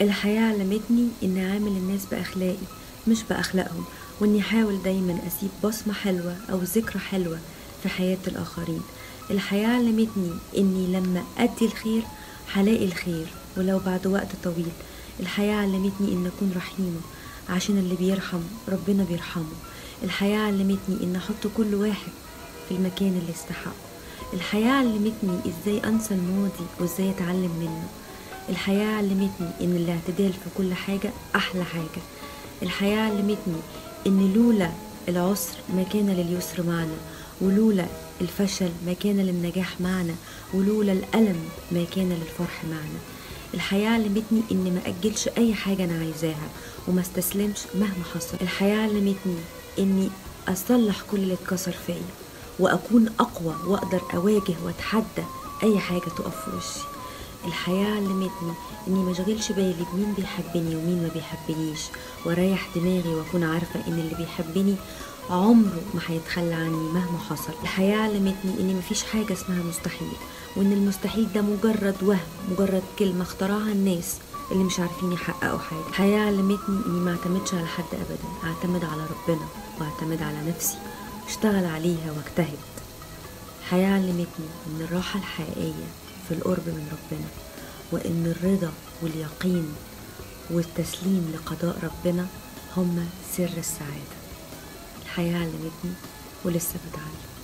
الحياة علمتني إني أعامل الناس بأخلاقي مش بأخلاقهم وإني أحاول دايما أسيب بصمة حلوة أو ذكرى حلوة في حياة الآخرين. الحياة علمتني إني لما أدي الخير هلاقي الخير ولو بعد وقت طويل. الحياة علمتني إن أكون رحيمة عشان اللي بيرحم ربنا بيرحمه. الحياة علمتني إن أحط كل واحد في المكان اللي يستحقه. الحياة علمتني إزاي أنسى الماضي وإزاي أتعلم منه. الحياة علمتني إن الاعتدال في كل حاجة أحلى حاجة. الحياة علمتني إن لولا العسر ما كان لليسر معنا ولولا الفشل ما كان للنجاح معنا ولولا الألم ما كان للفرح معنا الحياة علمتني إني ما أجلش أي حاجة أنا عايزاها وما استسلمش مهما حصل. الحياة علمتني إني أصلح كل اللي اتكسر فيا وأكون أقوى وأقدر أواجه وأتحدى أي حاجة تقف في وشي. الحياة علمتني إني ما اشغلش بالي بمين بيحبني ومين ما بيحبنيش. وأريح دماغي وأكون عارفة إن اللي بيحبني عمره ما هيتخلى عني مهما حصل. الحياة علمتني إن مفيش حاجة اسمها مستحيل وإن المستحيل ده مجرد وهم مجرد كلمة اخترعها الناس اللي مش عارفين يحققوا حاجة. الحياة علمتني إني ما اعتمدش على حد أبدا أعتمد على ربنا وأعتمد على نفسي. أشتغل عليها واجتهد. الحياة علمتني إن الراحة الحقيقية في القرب من ربنا وإن الرضا واليقين والتسليم لقضاء ربنا هما سر السعادة. الحياة علمتني ولسه بتعلم